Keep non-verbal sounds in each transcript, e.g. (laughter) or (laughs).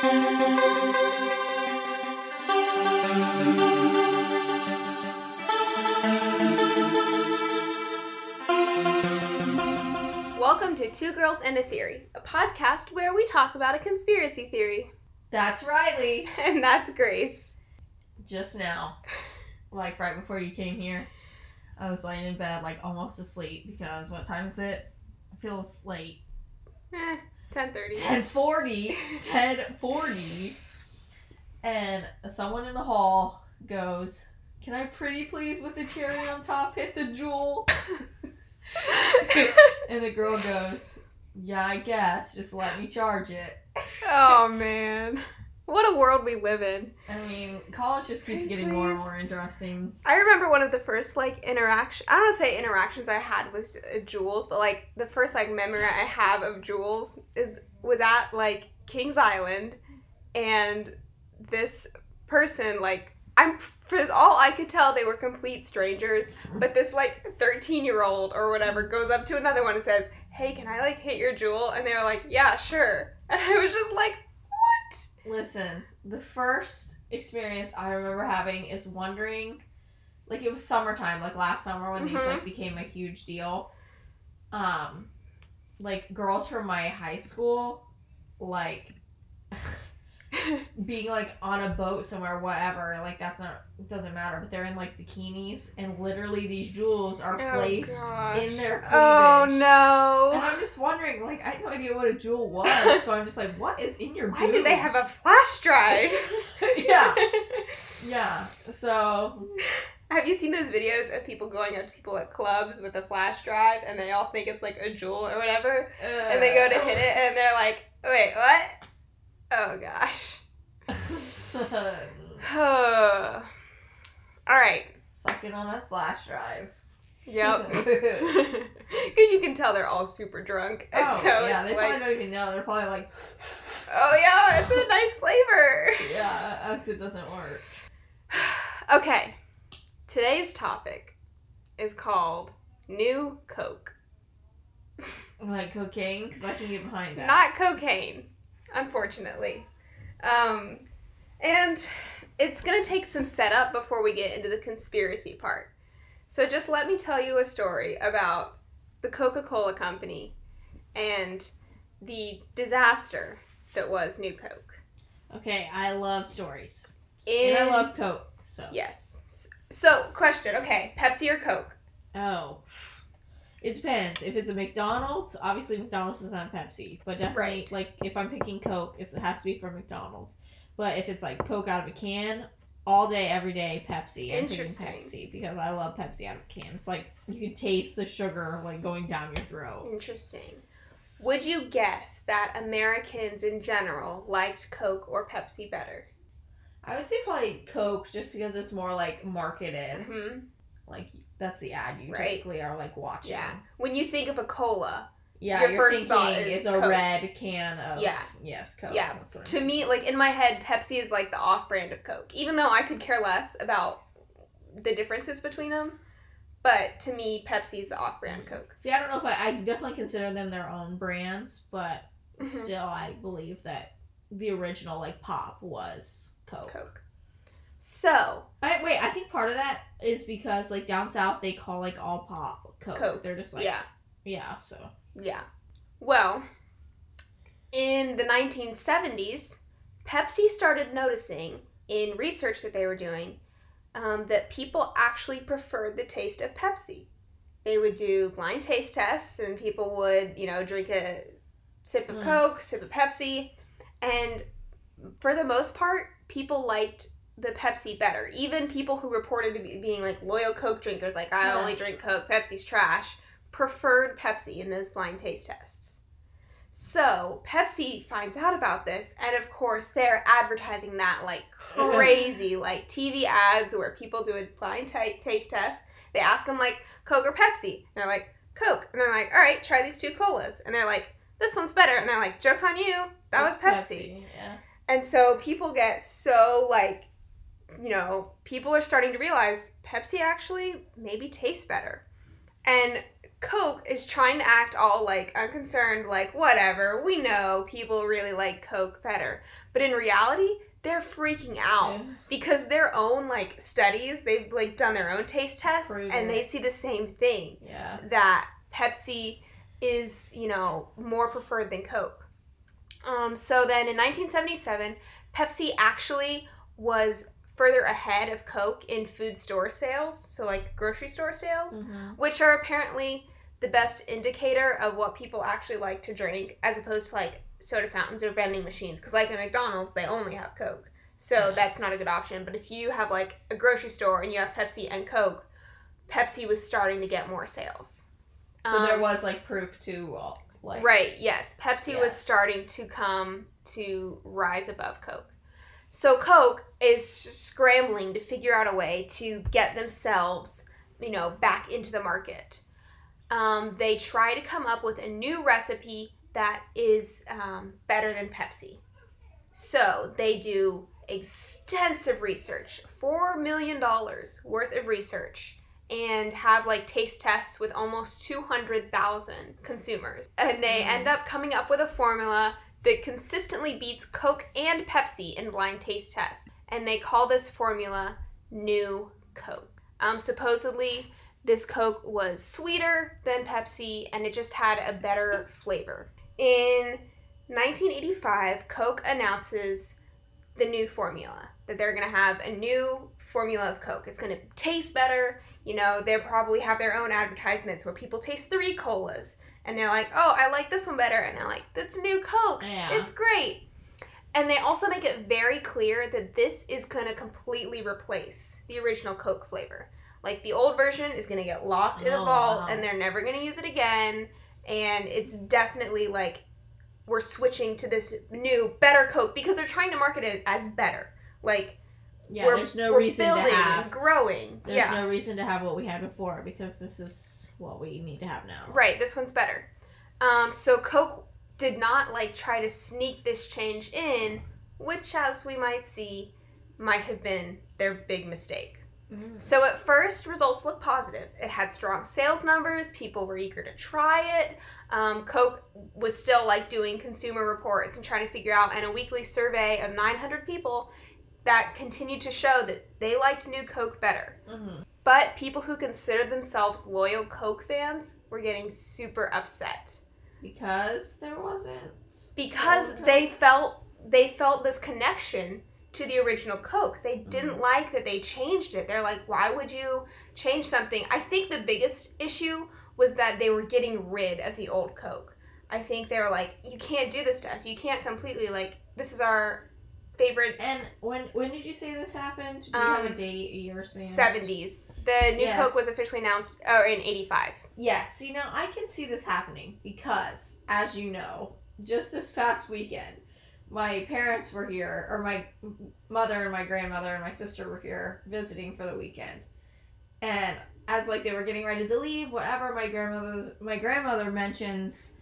Welcome to Two Girls and a Theory, a podcast where we talk about a conspiracy theory. That's Riley. (laughs) And that's Grace. Just now, like right before you came here, I was laying in bed, like almost asleep because what time is it? It feels late. Eh, 10.30. 1040. 1040. (laughs) And someone in the hall goes, Can I pretty please with the cherry on top hit the Juul? (laughs) and the girl goes, Yeah, I guess. Just let me charge it. oh, man. What a world we live in. I mean, college just keeps getting more and more interesting. I remember one of the first like interaction. I don't want to say interactions I had with uh, Juuls, but like the first like memory I have of Juuls is was at like Kings Island, and this person like I'm for all I could tell they were complete strangers, but this like 13 year old or whatever goes up to another one and says, "Hey, can I like hit your Juul?" And they were like, "Yeah, sure." (laughs) And I was just like? Listen, the first experience I remember having is wondering, like it was summertime, like last summer when these Mhm. like became a huge deal. Um, like girls from my high school, like (laughs) (laughs) being like on a boat somewhere, whatever. Like that's not doesn't matter, but they're in like bikinis, and literally these Juuls are Oh, placed gosh. in their cleavage. Oh no! And. I'm just wondering, like, I had no idea what a Juul was, (laughs) so I'm just like, what is in your Why do they have a flash drive? (laughs) yeah, yeah. So Have you seen those videos of people going up to people at clubs with a flash drive and they all think it's like a Juul or whatever? And they go to hit it and they're like, wait, what? Oh gosh. (laughs) (sighs) it. Alright. Sucking on a flash drive. Yep. (laughs) (laughs) Because you can tell they're all super drunk. And oh, so yeah, they like, probably don't even know. They're probably like, (sighs) oh yeah, it's a nice flavor. yeah, it doesn't work. (sighs) Okay. Today's topic is called New Coke. Like cocaine, because I can get behind that. Not cocaine, unfortunately. Um, and it's gonna take some setup before we get into the conspiracy part. So just let me tell you a story about the Coca-Cola company and the disaster that was New Coke. Okay, I love stories. In- and I love Coke, so. Yes. So, question. Okay, Pepsi or Coke? Oh. It depends. If it's a McDonald's, obviously McDonald's is on Pepsi. But definitely, Right. like, if I'm picking Coke, it's, it has to be from McDonald's. But if it's like Coke out of a can, all day, every day, Pepsi. I'm Interesting. Pepsi because I love Pepsi out of a can. It's like you can taste the sugar like going down your throat. Interesting. Would you guess that Americans in general liked Coke or Pepsi better? I would say probably Coke just because it's more like marketed. hmm Like that's the ad you Right. typically are like watching. Yeah. When you think of a cola, Yeah, Your first thought is it's a Coke. red can of Yeah. yes, Coke. Yeah, That's what I'm to me, like in my head, Pepsi is like the off brand of Coke. Even though I could care less about the differences between them, but to me, Pepsi is the off brand Coke. See, I don't know if I, I definitely consider them their own brands, but Mhm. still, I believe that the original like pop was Coke. Coke. So, I, wait, I think part of that is because like down south they call like all pop Coke. Coke, They're just like yeah. yeah. So Yeah. Well, in the 1970s, Pepsi started noticing in research that they were doing um, that people actually preferred the taste of Pepsi. They would do blind taste tests, and people would, you know, drink a sip of Mm. Coke, sip of Pepsi, and for the most part, people liked the Pepsi better. Even people who reported to be being like loyal Coke drinkers, like I Yeah. only drink Coke, Pepsi's trash, preferred Pepsi in those blind taste tests. So Pepsi finds out about this, and of course they're advertising that like mm-hmm. crazy, like TV ads where people do a blind ta taste test. They ask them like Coke or Pepsi, and they're like Coke, and they're like, all right, try these two colas, and they're like, this one's better, and they're like, jokes on you, that was It's Pepsi. Yeah. And so people get so like, you know, people are starting to realize Pepsi actually maybe tastes better. And Coke is trying to act all like unconcerned, like whatever, we know people really like Coke better. But in reality, they're freaking out because their own like studies, they've like done their own taste tests and they see the same thing Yeah. that Pepsi is, you know, more preferred than Coke. Um, so then in 1977, Pepsi actually was further ahead of Coke in food store sales, so like grocery store sales, Mhm. which are apparently the best indicator of what people actually like to drink as opposed to like soda fountains or vending machines. Because like at McDonald's, they only have Coke. So that's not a good option. But if you have like a grocery store and you have Pepsi and Coke, Pepsi was starting to get more sales. So there Um, was like proof to uh, like Right, yes. Pepsi was starting to come to rise above Coke. So Coke is scrambling to figure out a way to get themselves, you know, back into the market. Um, they try to come up with a new recipe that is um, better than Pepsi. So they do extensive research, $4 million worth of research, and have like taste tests with almost 200,000 consumers. And they Mm. end up coming up with a formula that consistently beats Coke and Pepsi in blind taste tests. And they call this formula New Coke. Um, supposedly, this Coke was sweeter than Pepsi and it just had a better flavor. In 1985, Coke announces the new formula that they're going to have a new formula of Coke. It's going to taste better. You know, they probably have their own advertisements where people taste three colas and they're like, "Oh, I like this one better." And they're like, "That's new Coke. Yeah. It's great." And they also make it very clear that this is going to completely replace the original Coke flavor. Like the old version is going to get locked in a Oh, vault wow. and they're never going to use it again. And it's definitely like we're switching to this new, better Coke because they're trying to market it as better. Like yeah, we're, there's no reason to have growing. there's yeah. no reason to have what we had before because this is what we need to have now. Right, this one's better. Um, so Coke did not like try to sneak this change in, which, as we might see, might have been their big mistake. Mm. So at first, results looked positive. It had strong sales numbers. People were eager to try it. Um, Coke was still like doing consumer reports and trying to figure out. And a weekly survey of 900 people that continued to show that they liked New Coke better. Mhm. But people who considered themselves loyal Coke fans were getting super upset Because there wasn't because Okay. they felt they felt this connection to the original Coke. They didn't Mhm. like that they changed it. They're like, why would you change something? I think the biggest issue was that they were getting rid of the old Coke. I think they were like, you can't do this to us. You can't completely like this is our favorite And when when did you say this happened? Do you have a Um, date, a year span? 70s. The new Yes. Coke was officially announced or in 85. Yes, See, now I can see this happening because, as you know, just this past weekend, my parents were here, or my mother and my grandmother and my sister were here visiting for the weekend. And as like they were getting ready to leave, whatever, my grandmother my grandmother mentions,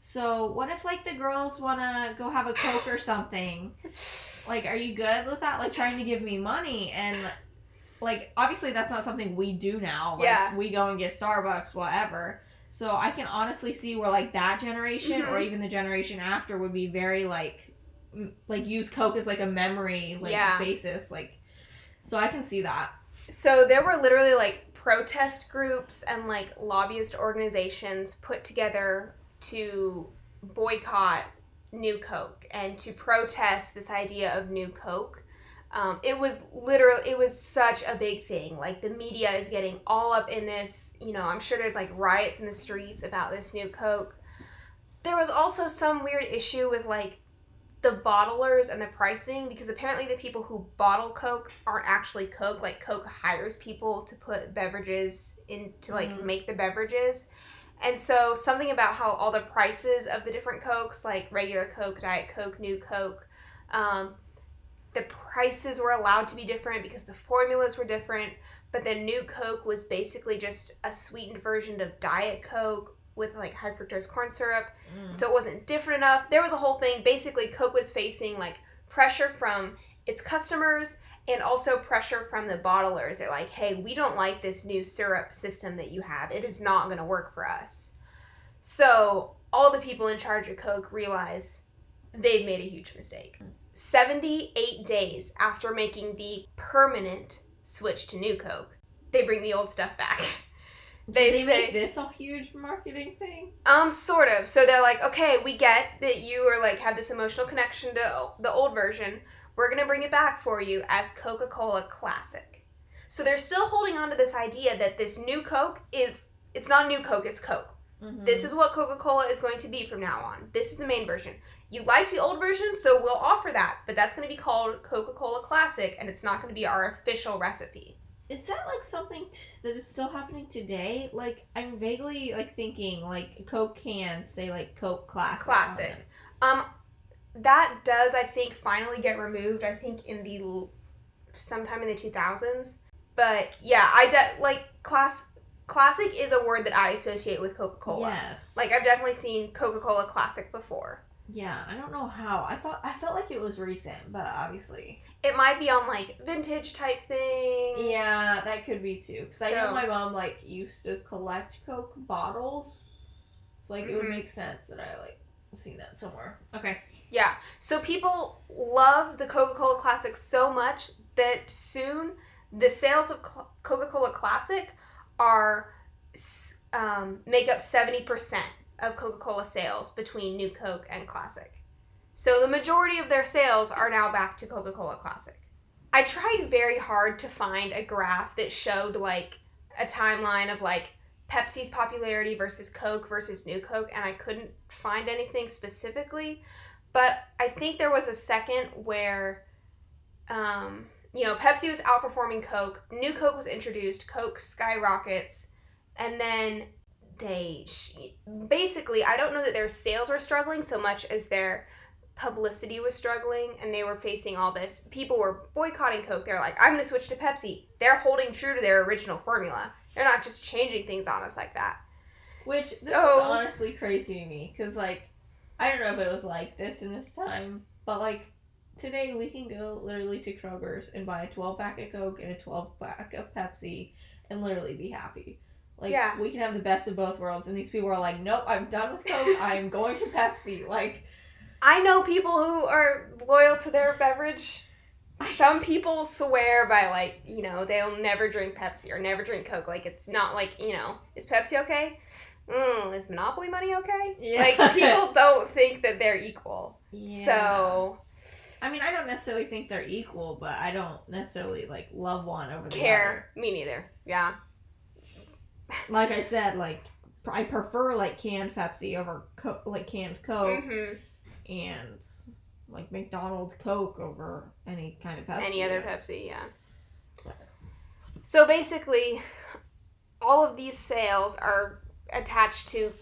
so what if like the girls wanna go have a Coke or something? (laughs) Like, are you good with that? Like trying to give me money and like obviously that's not something we do now. Like, Yeah. we go and get Starbucks, whatever. So I can honestly see where like that generation or Mhm. even the generation after would be very like m- like use Coke as like a memory like Yeah. basis. Like so I can see that. So there were literally like protest groups and like lobbyist organizations put together to boycott New Coke and to protest this idea of New Coke. Um, it was literally it was such a big thing. Like the media is getting all up in this. You know, I'm sure there's like riots in the streets about this New Coke. There was also some weird issue with like the bottlers and the pricing because apparently the people who bottle Coke aren't actually Coke. Like Coke hires people to put beverages in to like Mhm. make the beverages. And so something about how all the prices of the different Cokes, like regular Coke, Diet Coke, New Coke, um, the prices were allowed to be different because the formulas were different. But the New Coke was basically just a sweetened version of Diet Coke with like high fructose corn syrup so it wasn't different enough. There was a whole thing. Basically, Coke was facing like pressure from its customers and also pressure from the bottlers. They're like, hey, we don't like this new syrup system that you have. It is not going to work for us. So all the people in charge of Coke realize they've made a huge mistake. 78 days after making the permanent switch to New Coke, they bring the old stuff back. (laughs) They, They say- make this a huge marketing thing. Um, sort of. So they're like, okay, we get that you are like have this emotional connection to the old version. We're gonna bring it back for you as Coca Cola Classic. So they're still holding on to this idea that this new Coke is it's not new Coke, it's Coke. This is what Coca Cola is going to be from now on. This is the main version. You liked the old version, so we'll offer that, but that's going to be called Coca Cola Classic, and it's not going to be our official recipe. Is that like something t- that is still happening today? Like I'm vaguely like thinking like Coke cans say like Coke Classic. Classic. Um, that does, I think, finally get removed. I think in the sometime in the two thousands. But yeah, I de- like class. Classic is a word that I associate with Coca Cola. Yes. Like I've definitely seen Coca Cola Classic before. Yeah, I don't know how. I thought I felt like it was recent, but obviously. It might be on like vintage type things. Yeah, that could be too. Because I know my mom like used to collect Coke bottles, so like it would Mhm. make sense that I like seen that somewhere. Okay. Yeah. So people love the Coca Cola Classic so much that soon the sales of Cl- Coca Cola Classic are um, make up seventy percent of Coca Cola sales between New Coke and Classic. So the majority of their sales are now back to Coca Cola Classic. I tried very hard to find a graph that showed like a timeline of like Pepsi's popularity versus Coke versus New Coke, and I couldn't find anything specifically. But I think there was a second where, um, you know, Pepsi was outperforming Coke. New Coke was introduced. Coke skyrockets, and then they sh- basically I don't know that their sales were struggling so much as their publicity was struggling, and they were facing all this. People were boycotting Coke. They're like, I'm going to switch to Pepsi. They're holding true to their original formula. They're not just changing things on us like that. Which this is honestly crazy to me because like I don't know if it was like this in this time, but like today we can go literally to Kroger's and buy a 12 pack of Coke and a 12 pack of Pepsi and literally be happy. Like Yeah. we can have the best of both worlds and these people are like, "Nope, I'm done with Coke. (laughs) I am going to Pepsi." Like I know people who are loyal to their beverage. Some people swear by like, you know, they'll never drink Pepsi or never drink Coke. Like it's not like, you know, is Pepsi okay? Mm, is Monopoly money okay? Yeah. Like people (laughs) don't think that they're equal. Yeah. So I mean, I don't necessarily think they're equal, but I don't necessarily like love one over the other. care. Me neither. Yeah. Like I said, like I prefer like canned Pepsi over co- like canned Coke. hmm and like McDonald's Coke over any kind of Pepsi. Any other Pepsi, yeah. So basically, all of these sales are attached to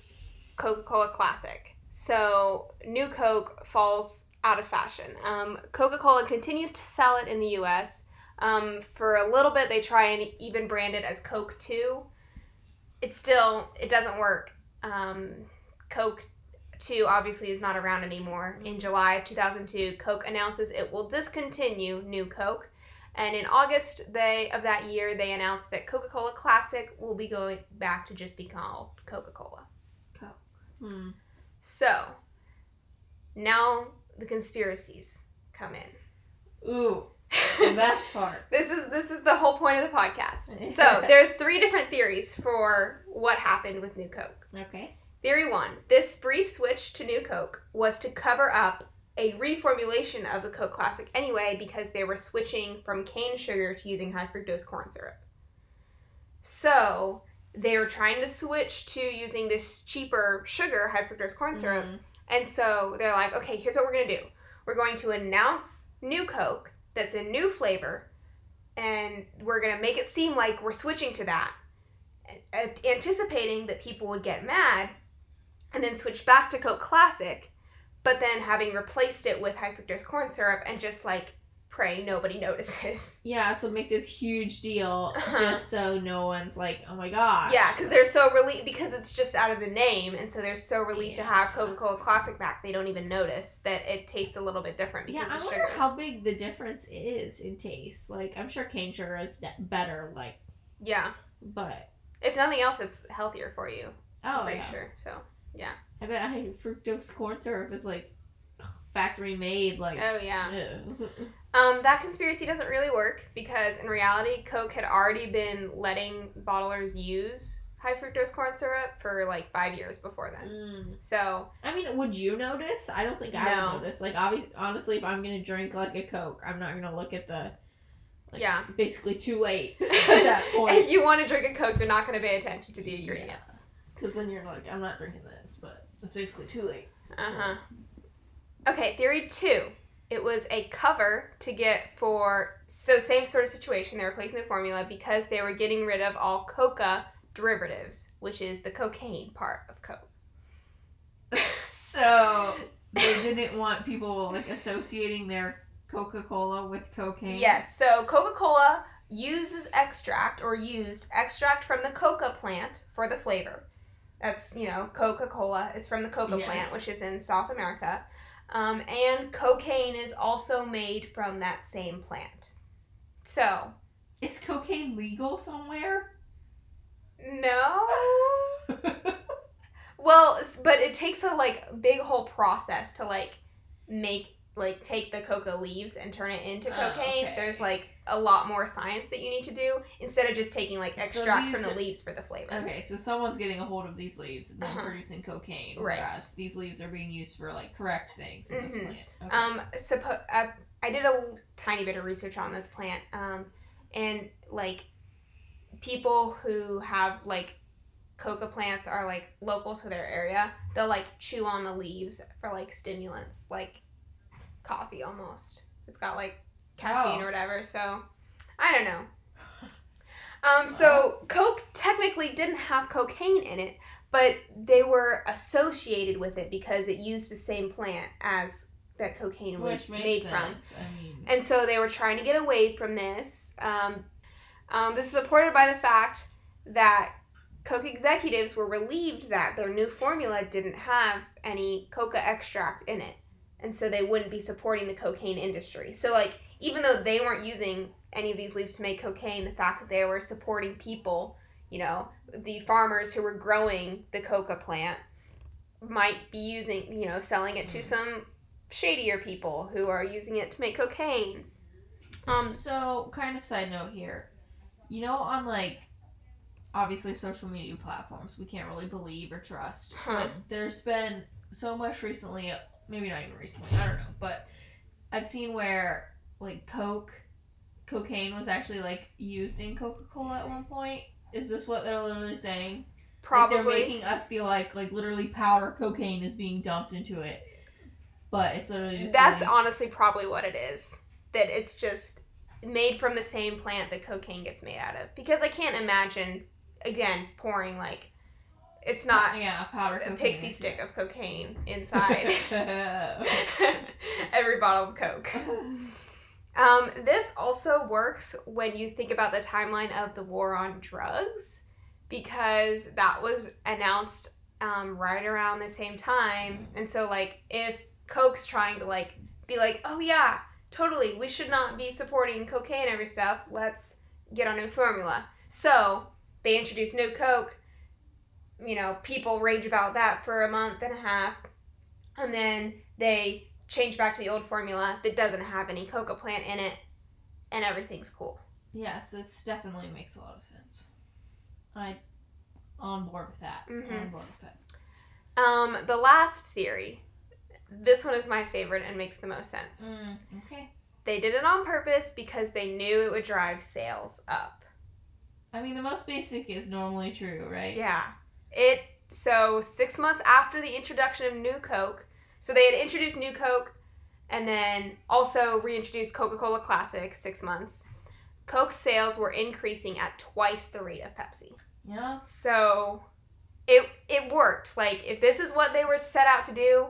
Coca Cola Classic. So New Coke falls out of fashion. Um, Coca Cola continues to sell it in the US. Um, for a little bit, they try and even brand it as Coke 2. It still, it doesn't work. Um, Coke 2 obviously is not around anymore. In July of 2002, Coke announces it will discontinue New Coke. And in August they of that year, they announced that Coca-Cola Classic will be going back to just be called Coca-Cola. Hmm. So, now the conspiracies come in. Ooh, the (laughs) best part. This is this is the whole point of the podcast. (laughs) So, there's three different theories for what happened with New Coke. Okay. Theory 1. This brief switch to New Coke was to cover up a reformulation of the Coke Classic anyway because they were switching from cane sugar to using high fructose corn syrup. So, they were trying to switch to using this cheaper sugar, high fructose corn syrup, Mhm. and so they're like, okay, here's what we're going to do. We're going to announce new Coke that's a new flavor, and we're going to make it seem like we're switching to that, anticipating that people would get mad, and then switch back to Coke Classic, but then having replaced it with high fructose corn syrup and just like pray nobody (laughs) notices. Yeah, so make this huge deal Uh-huh. just so no one's like, oh my god. Yeah, because they're so relieved because it's just out of the name, and so they're so relieved to have Coca Cola Classic back. They don't even notice that it tastes a little bit different because Yeah, I wonder sugars. how big the difference is in taste. Like, I'm sure cane sugar is better, like, yeah, but if nothing else, it's healthier for you. I'm oh pretty yeah. sure. So I bet I fructose corn syrup is like factory made, like. oh yeah. (laughs) Um, that conspiracy doesn't really work because in reality, Coke had already been letting bottlers use high fructose corn syrup for like five years before then. Mm. So I mean, would you notice? I don't think I No. would notice. Like, obviously, honestly, if I'm gonna drink like a Coke, I'm not gonna look at the. Like, Yeah. It's basically too late (laughs) at that point. if you want to drink a Coke, you're not going to pay attention to the Yeah. ingredients. Because then you're like, I'm not drinking this, but it's basically too late. Uh huh. Okay, theory two. It was a cover to get for so same sort of situation. They're replacing the formula because they were getting rid of all coca derivatives, which is the cocaine part of Coke. (laughs) So they didn't want people like associating their Coca Cola with cocaine. Yes, so Coca Cola uses extract or used extract from the coca plant for the flavor. That's, you know, Coca Cola is from the coca Yes. plant, which is in South America. Um, and cocaine is also made from that same plant. So, Is cocaine legal somewhere? no. (laughs) Well, but it takes a like big whole process to like make like take the coca leaves and turn it into Oh, cocaine. okay. There's like a lot more science that you need to do instead of just taking like So extract from the leaves for the flavor. okay, so someone's getting a hold of these leaves and then Uh-huh. producing cocaine, Right. whereas these leaves are being used for like correct things in this Mhm. plant. Okay. Um, suppo- uh, I did a tiny bit of research on this plant, um, and like people who have like coca plants are like local to their area. They'll like chew on the leaves for like stimulants, like coffee almost. It's got like caffeine Oh. or whatever. So I don't know. (laughs) Um, so Coke technically didn't have cocaine in it, but they were associated with it because it used the same plant as that cocaine was made makes from. sense. I mean, And so they were trying to get away from this. Um, um, this is supported by the fact that Coke executives were relieved that their new formula didn't have any coca extract in it. And so they wouldn't be supporting the cocaine industry. So, like, even though they weren't using any of these leaves to make cocaine, the fact that they were supporting people, you know, the farmers who were growing the coca plant might be using, you know, selling it to Mm. some shadier people who are using it to make cocaine. Um, so kind of side note here, you know, on like obviously social media platforms, we can't really believe or trust. Huh. But there's been so much recently, maybe not even recently, I don't know, but I've seen where like Coke, cocaine was actually like used in Coca Cola at one point. Is this what they're literally saying? Like, probably. they're making us feel like like literally powder cocaine is being dumped into it, but it's literally just That's leaves. honestly probably what it is. That it's just made from the same plant that cocaine gets made out of. Because I can't imagine, again, pouring like it's not yeah powder a pixie stick of cocaine inside (laughs) (laughs) every bottle of Coke. (laughs) Um, this also works when you think about the timeline of the war on drugs, because that was announced um, right around the same time. And so, like, if Coke's trying to like be like, oh yeah, totally, we should not be supporting cocaine and every stuff. Let's get our new formula. So they introduce new Coke. You know, people rage about that for a month and a half, and then they change back to the old formula that doesn't have any coca plant in it, and everything's cool. yes, this definitely makes a lot of sense. I on board with that. Mhm. On board with that. Um, the last theory, this one is my favorite and makes the most sense. okay. They did it on purpose because they knew it would drive sales up. I mean, the most basic is normally true, right? Yeah. It so six months after the introduction of New Coke, so they had introduced New Coke and then also reintroduced Coca-Cola Classic six months. Coke sales were increasing at twice the rate of Pepsi. Yeah. So it it worked. Like if this is what they were set out to do,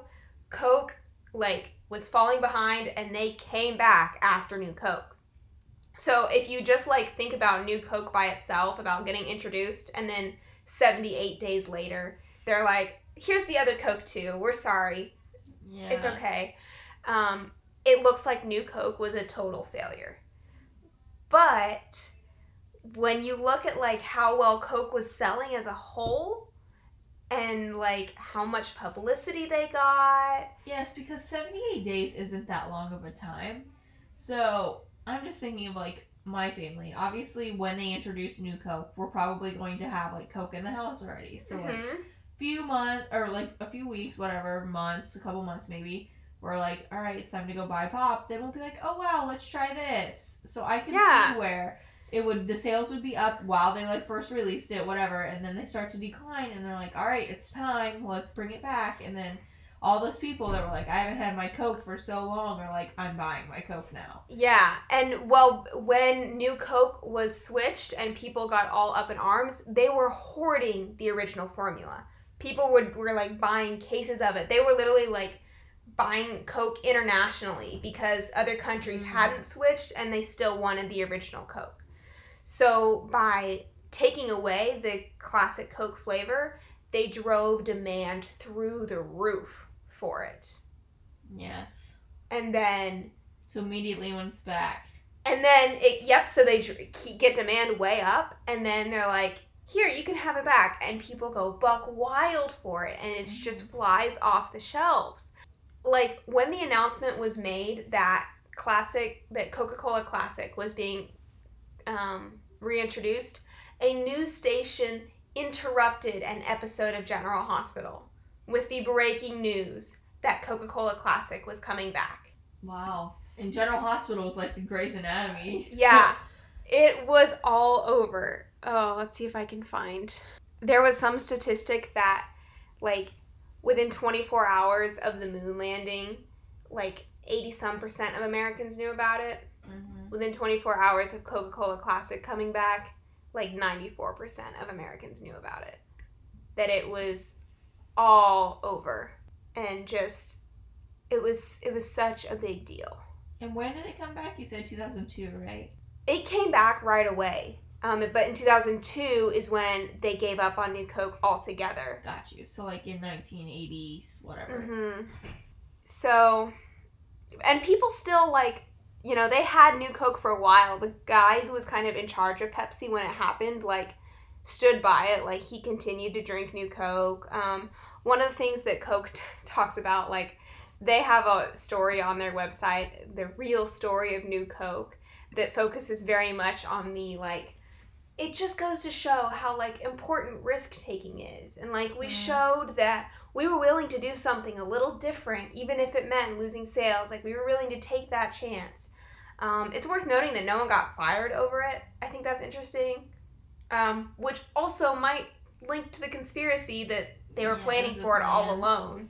Coke like was falling behind and they came back after New Coke. So if you just like think about New Coke by itself, about getting introduced, and then 78 days later, they're like, here's the other Coke too. We're sorry. Yeah. It's okay. Um, it looks like New Coke was a total failure. But when you look at like how well Coke was selling as a whole and like how much publicity they got, Yes, because 78 days isn't that long of a time. So I'm just thinking of like my family. Obviously, when they introduce new Coke, we're probably going to have like Coke in the house already. So like Mhm. few months or like a few weeks, whatever, months, a couple months maybe. We're like, all right, it's time to go buy pop. Then we'll be like, oh wow, let's try this. So I can Yeah. see where it would the sales would be up while they like first released it, whatever, and then they start to decline, and they're like, all right, it's time, let's bring it back, and then all those people that were like, I haven't had my Coke for so long are like, I'm buying my Coke now. Yeah, and well, when New Coke was switched and people got all up in arms, they were hoarding the original formula. People would were like buying cases of it. They were literally like buying Coke internationally because other countries Mhm. hadn't switched and they still wanted the original Coke. So by taking away the classic Coke flavor, they drove demand through the roof for it. Yes. And then So immediately when it's back, And then it, yep. So they get demand way up, and then they're like, "Here, you can have it back," and people go buck wild for it, and it just flies off the shelves. Like when the announcement was made that classic, that Coca Cola Classic was being um, reintroduced, a news station interrupted an episode of General Hospital with the breaking news that Coca Cola Classic was coming back. wow. In General Hospital was like the Grey's Anatomy. Yeah, (laughs) it was all over. Oh, let's see if I can find. There was some statistic that, like, within 24 hours of the moon landing, like 80 some percent of Americans knew about it. hmm Within 24 hours of Coca Cola Classic coming back, like 94% of Americans knew about it. That it was all over. And just, it was, it was such a big deal. And when did it come back? You said 2002, right? it came back right away. Um, but in 2002 is when they gave up on New Coke altogether. Got you. So like in 1980s, whatever. hmm So, and people still like, you know, they had New Coke for a while. The guy who was kind of in charge of Pepsi when it happened, like, stood by it. Like, he continued to drink New Coke. Um, one of the things that Coke t- talks about, like, they have a story on their website, the real story of New Coke, that focuses very much on the, like, it just goes to show how like important risk taking is and like we Mm. showed that we were willing to do something a little different even if it meant losing sales like we were willing to take that chance um, it's worth noting that no one got fired over it i think that's interesting um, which also might link to the conspiracy that they were Yeah, planning for it all alone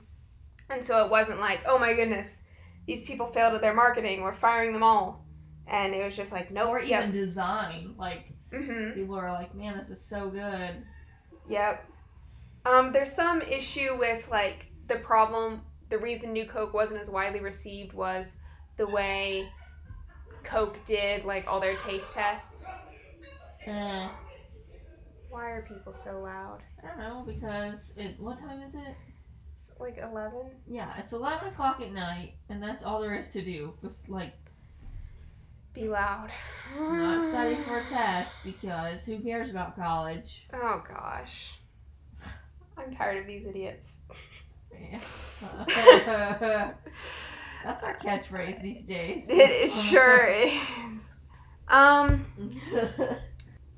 and so it wasn't like oh my goodness these people failed at their marketing we're firing them all and it was just like no. nope or even yep design. Like hmm people are like, man, this is so good. Yep. Um, there's some issue with like the problem. The reason New Coke wasn't as widely received was the way Coke did like all their taste tests. Eh, Why are people so loud? I don't know because it. What time is it? It's like eleven. Yeah, it's 11 o'clock at night, and that's all there is to do. Just like Be loud. not study (sighs) for a test because who cares about college? Oh gosh. I'm tired of these idiots. (laughs) That's our catchphrase these (laughs) days. It, it sure (laughs) is. Um.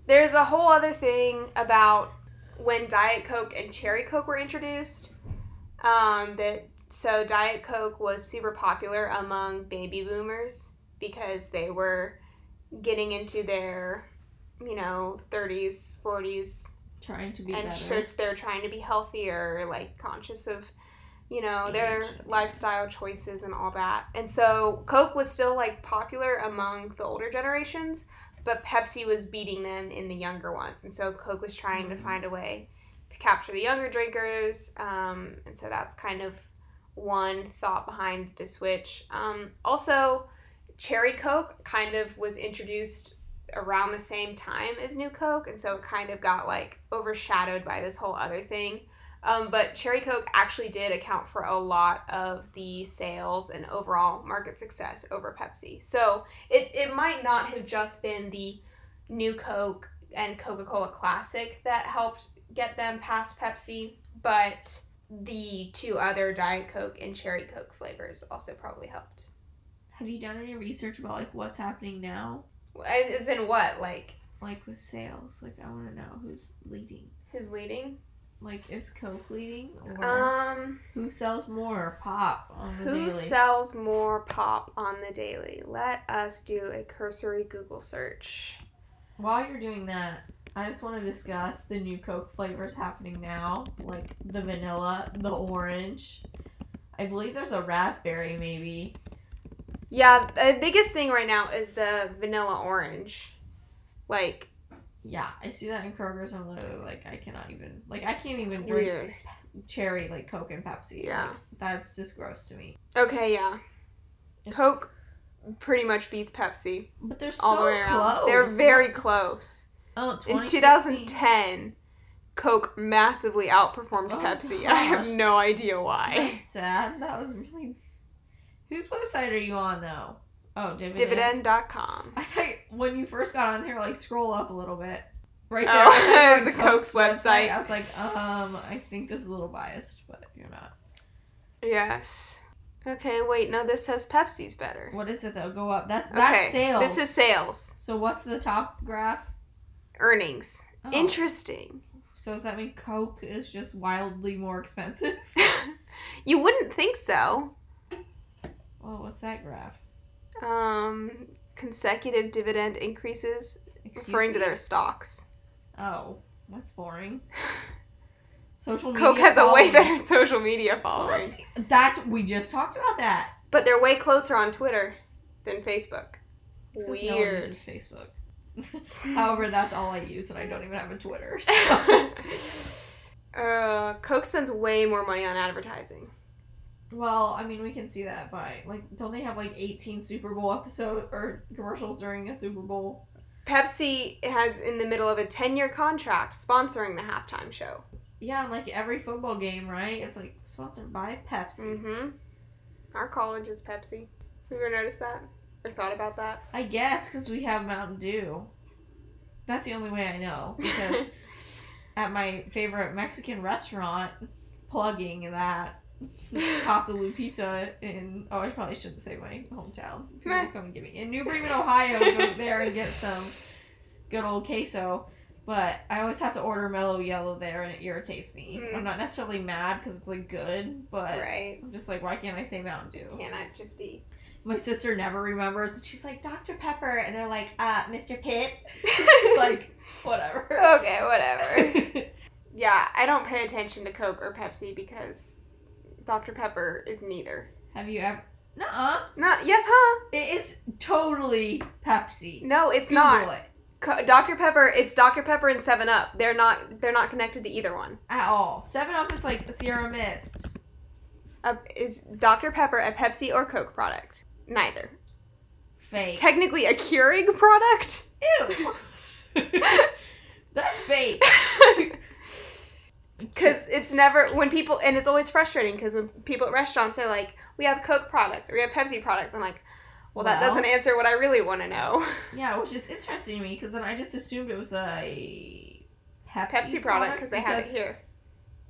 There's a whole other thing about when Diet Coke and Cherry Coke were introduced. Um, that so Diet Coke was super popular among baby boomers because they were getting into their, you know, 30s, 40s, Trying to be and better. they're trying to be healthier, like conscious of, you know, their lifestyle choices and all that. And so Coke was still like popular among the older generations, but Pepsi was beating them in the younger ones. And so Coke was trying to Mhm. find a way to capture the younger drinkers. Um, and so that's kind of one thought behind the switch. Um, also, Cherry Coke kind of was introduced around the same time as New Coke, and so it kind of got like overshadowed by this whole other thing. Um, but Cherry Coke actually did account for a lot of the sales and overall market success over Pepsi. So it, it might not have just been the New Coke and Coca Cola Classic that helped get them past Pepsi, but the two other Diet Coke and Cherry Coke flavors also probably helped. Have you done any research about like what's happening now? As in what? Like, Like with sales? Like I want to know who's leading. who's leading? Like is Coke leading or Um, who sells more pop on the who daily? sells more pop on the daily? Let us do a cursory Google search. While you're doing that, I just want to discuss the new Coke flavors happening now, like the vanilla, the orange. I believe there's a raspberry, maybe. Yeah, the biggest thing right now is the vanilla orange. Like, Yeah, I see that in Kroger's. I'm literally like, I cannot even like, I can't it's even drink weird. cherry like Coke and Pepsi. Yeah. Like, that's just gross to me. Okay, yeah. It's- Coke pretty much beats Pepsi but they're all so the way around. close. They're very close. Oh, In 2010, Coke massively outperformed Oh, Pepsi. I have no idea why. That's sad. That was really. Whose website are you on though? Oh, dividend. Dividend.com. I thought when you first got on here, like scroll up a little bit. Right there. Oh, I thought you were there's a Coke's website. I was like, um, I think this is a little biased, but you're not. Yes. Okay, wait, no, this says Pepsi's better. What is it though? Go up. That's that's okay, sales. this is sales. So what's the top graph? Earnings. Oh. Interesting. So does that mean Coke is just wildly more expensive? (laughs) you wouldn't think so. Well, what's that graph? Um, consecutive dividend increases Excuse referring to their stocks. Oh, that's boring. (laughs) Social media. Coke has a way better (laughs) social media Well, following. that's, that's we just talked about that. But they're way closer on Twitter than Facebook. It's Weird. No uses Facebook. (laughs) However, that's all I use, and I don't even have a Twitter. So. uh, Coke spends way more money on advertising. Well, I mean, we can see that by like, don't they have like 18 Super Bowl episode or commercials during a Super Bowl? Pepsi has in the middle of a 10 year contract sponsoring the halftime show. Yeah, and, like every football game, right? It's like sponsored by Pepsi. Mm-hmm. Our college is Pepsi. Have you ever noticed that? Or thought about that? I guess because we have Mountain Dew. That's the only way I know because (laughs) at my favorite Mexican restaurant, plugging that (laughs) Casa Lupita in oh I probably shouldn't say my hometown. People Meh. come and get me in New Bremen, Ohio. go (laughs) there and get some good old queso. But I always have to order Mello Yello there, and it irritates me. Mm. I'm not necessarily mad because it's like good, but right. I'm just like, why can't I say Mountain Dew? Can I just be? My sister never remembers. And she's like, Dr. Pepper. And they're like, uh, Mr. Pibb. (laughs) it's like, whatever. okay, whatever. yeah, I don't pay attention to Coke or Pepsi because Dr. Pepper is neither. Have you ever. Nuh-uh. Not yes, huh? It is totally Pepsi. No, it's Google not. it. Dr. Pepper, it's Dr. Pepper and 7 Up. They're not they're not connected to either one. At all. 7 Up is like the Sierra Mist. Uh, is Dr. Pepper a Pepsi or Coke product? Neither. Fake. It's technically a Keurig product. Ew. (laughs) That's fake. (laughs) Because it's never when people and it's always frustrating because when people at restaurants say like we have Coke products or we have Pepsi products, I'm like, well, that doesn't answer what I really want to know. (laughs) Yeah, which is interesting to me because then I just assumed it was a Pepsi, Pepsi product because they have it here.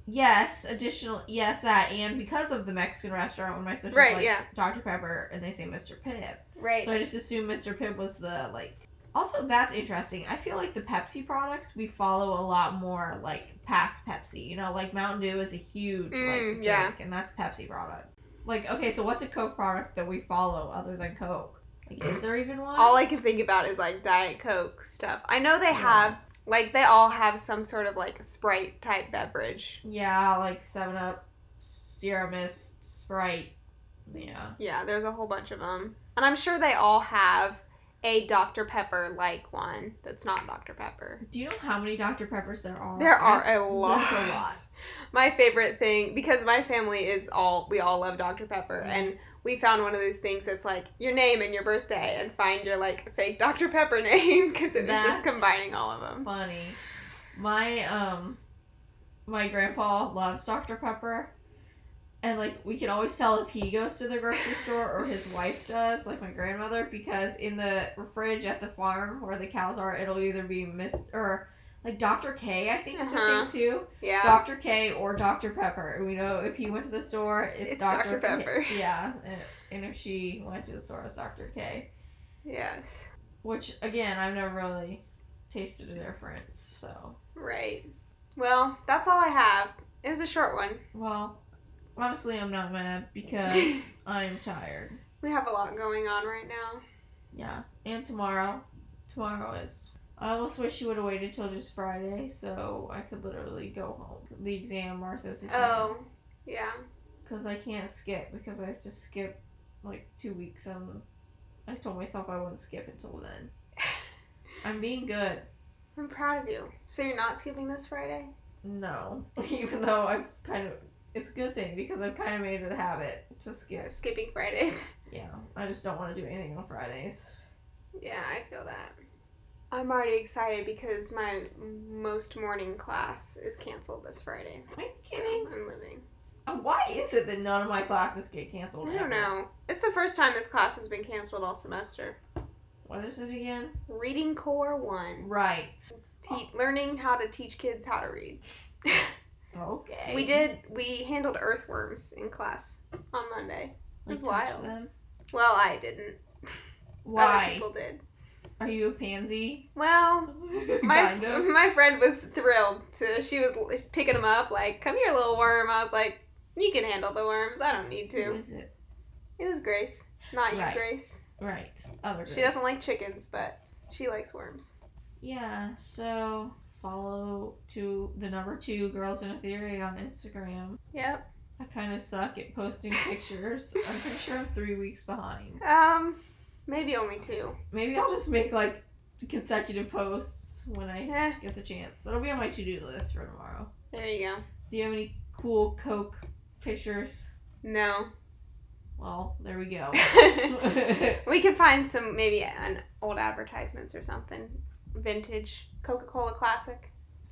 Yes, additional yes that and because of the Mexican restaurant when my sister Right, like yeah. Dr Pepper and they say Mr Pibb, Right. so I just assumed Mr Pibb was the like. Also, that's interesting. I feel like the Pepsi products we follow a lot more like past Pepsi. You know, like Mountain Dew is a huge Mm, like drink, yeah. and that's Pepsi product. Like, okay, so what's a Coke product that we follow other than Coke? Like, is there even one? all I can think about is like Diet Coke stuff. I know they Yeah. have like they all have some sort of like Sprite type beverage. yeah, like Seven Up, Sierra Mist, Sprite. Yeah. Yeah, there's a whole bunch of them, and I'm sure they all have a Dr. Pepper like one that's not Dr. Pepper. Do you know how many Dr. Peppers there are? There are a lot. That's a lot. My favorite thing because my family is all we all love Dr. Pepper Mhm. and we found one of those things that's like your name and your birthday and find your like fake Dr. Pepper (laughs) name because it was just combining all of them. Funny. My um my grandpa loves Dr. Pepper. And like we can always tell if he goes to the grocery store or his wife does, like my grandmother, because in the fridge at the farm where the cows are, it'll either be Miss or like Dr. K, I think is Uh-huh. a thing too. Yeah. Dr. K or Dr. Pepper. We know if he went to the store, it's, It's Dr. Dr. Pepper. K. (laughs) Yeah, and, and if she went to the store, it's Dr. K. yes. Which again, I've never really tasted a difference. So, Right. Well, that's all I have. It was a short one. well, honestly, I'm not mad because (laughs) I'm tired. We have a lot going on right now. Yeah, and tomorrow, tomorrow is. I almost wish you would have waited till just Friday, so I could literally go home. The exam, Martha's exam. Oh, yeah. because I can't skip because I have to skip like two weeks and I told myself I wouldn't skip until then. (sighs) I'm being good. I'm proud of you. So you're not skipping this Friday? No, (laughs) even though I've kind of it's a good thing because I've kind of made it a habit to You're skip. skipping Fridays. (laughs) Yeah, I just don't want to do anything on Fridays. Yeah, I feel that. I'm already excited because my most morning class is canceled this Friday. Am I So kidding? I'm living. Uh, Why is it that none of my classes get canceled? I don't ever? know. It's the first time this class has been canceled all semester. What is it again? Reading Core 1. Right. Te- learning how to teach kids how to read. (laughs) Okay. We did, we handled earthworms in class on Monday. It was Like, wild. them? Well, I didn't. Why? Other people did. Are you a pansy? Well, (laughs) my my friend was thrilled to. She was picking them up, like, "Come here, little worm." I was like, "You can handle the worms. I don't need to." is it? It was Grace, not you, Right. Grace. Right. Other She doesn't like chickens, but she likes worms. Yeah, so follow to the number two girls in a theory on Instagram. Yep. I kind of suck at posting pictures. I'm pretty (laughs) sure I'm three weeks behind. Um, maybe only two. Maybe I'll just make like consecutive posts when I Eh, get the chance. That'll be on my to do list for tomorrow. there you go. Do you have any cool Coke pictures? No. Well, there we go. (laughs) (laughs) we can find some maybe an old advertisements or something, vintage Coca-Cola classic.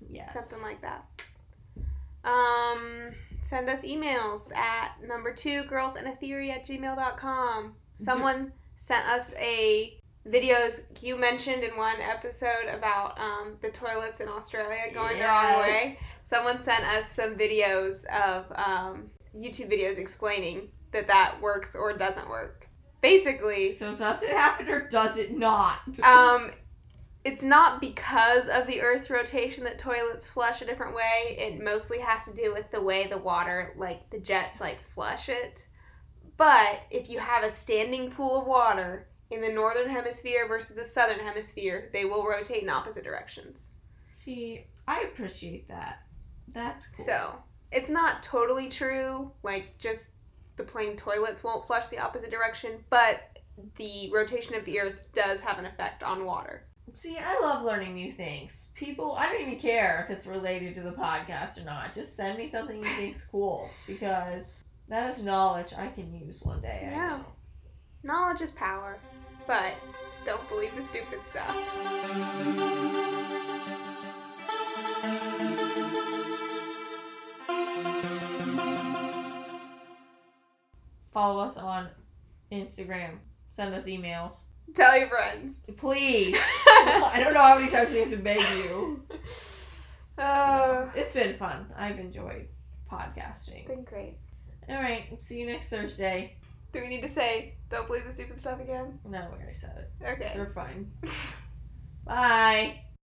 yes. something like that. Um, send us emails at number two girls in a theory at gmail.com. Someone sent us a videos you mentioned in one episode about um, the toilets in Australia going the wrong way. Someone sent us some videos of um, YouTube videos explaining that that works or doesn't work. Basically, So does it happen or does it not? um, it's not because of the Earth's rotation that toilets flush a different way. It mostly has to do with the way the water, like the jets, like flush it. But if you have a standing pool of water in the northern hemisphere versus the southern hemisphere, they will rotate in opposite directions. See, I appreciate that. That's cool. So it's not totally true. Like just the plain toilets won't flush the opposite direction, but the rotation of the Earth does have an effect on water. See, I love learning new things. People, I don't even care if it's related to the podcast or not. Just send me something you think's (laughs) cool because that is knowledge I can use one day. Yeah. know. Knowledge is power, but don't believe the stupid stuff. Follow us on Instagram. Send us emails. Tell your friends. Please. (laughs) I don't know how many times we have to beg you. (laughs) Uh, It's been fun. I've enjoyed podcasting. It's been great. All right. See you next Thursday. Do we need to say don't believe the stupid stuff again? No, we already said it. Okay. We're fine. (laughs) Bye.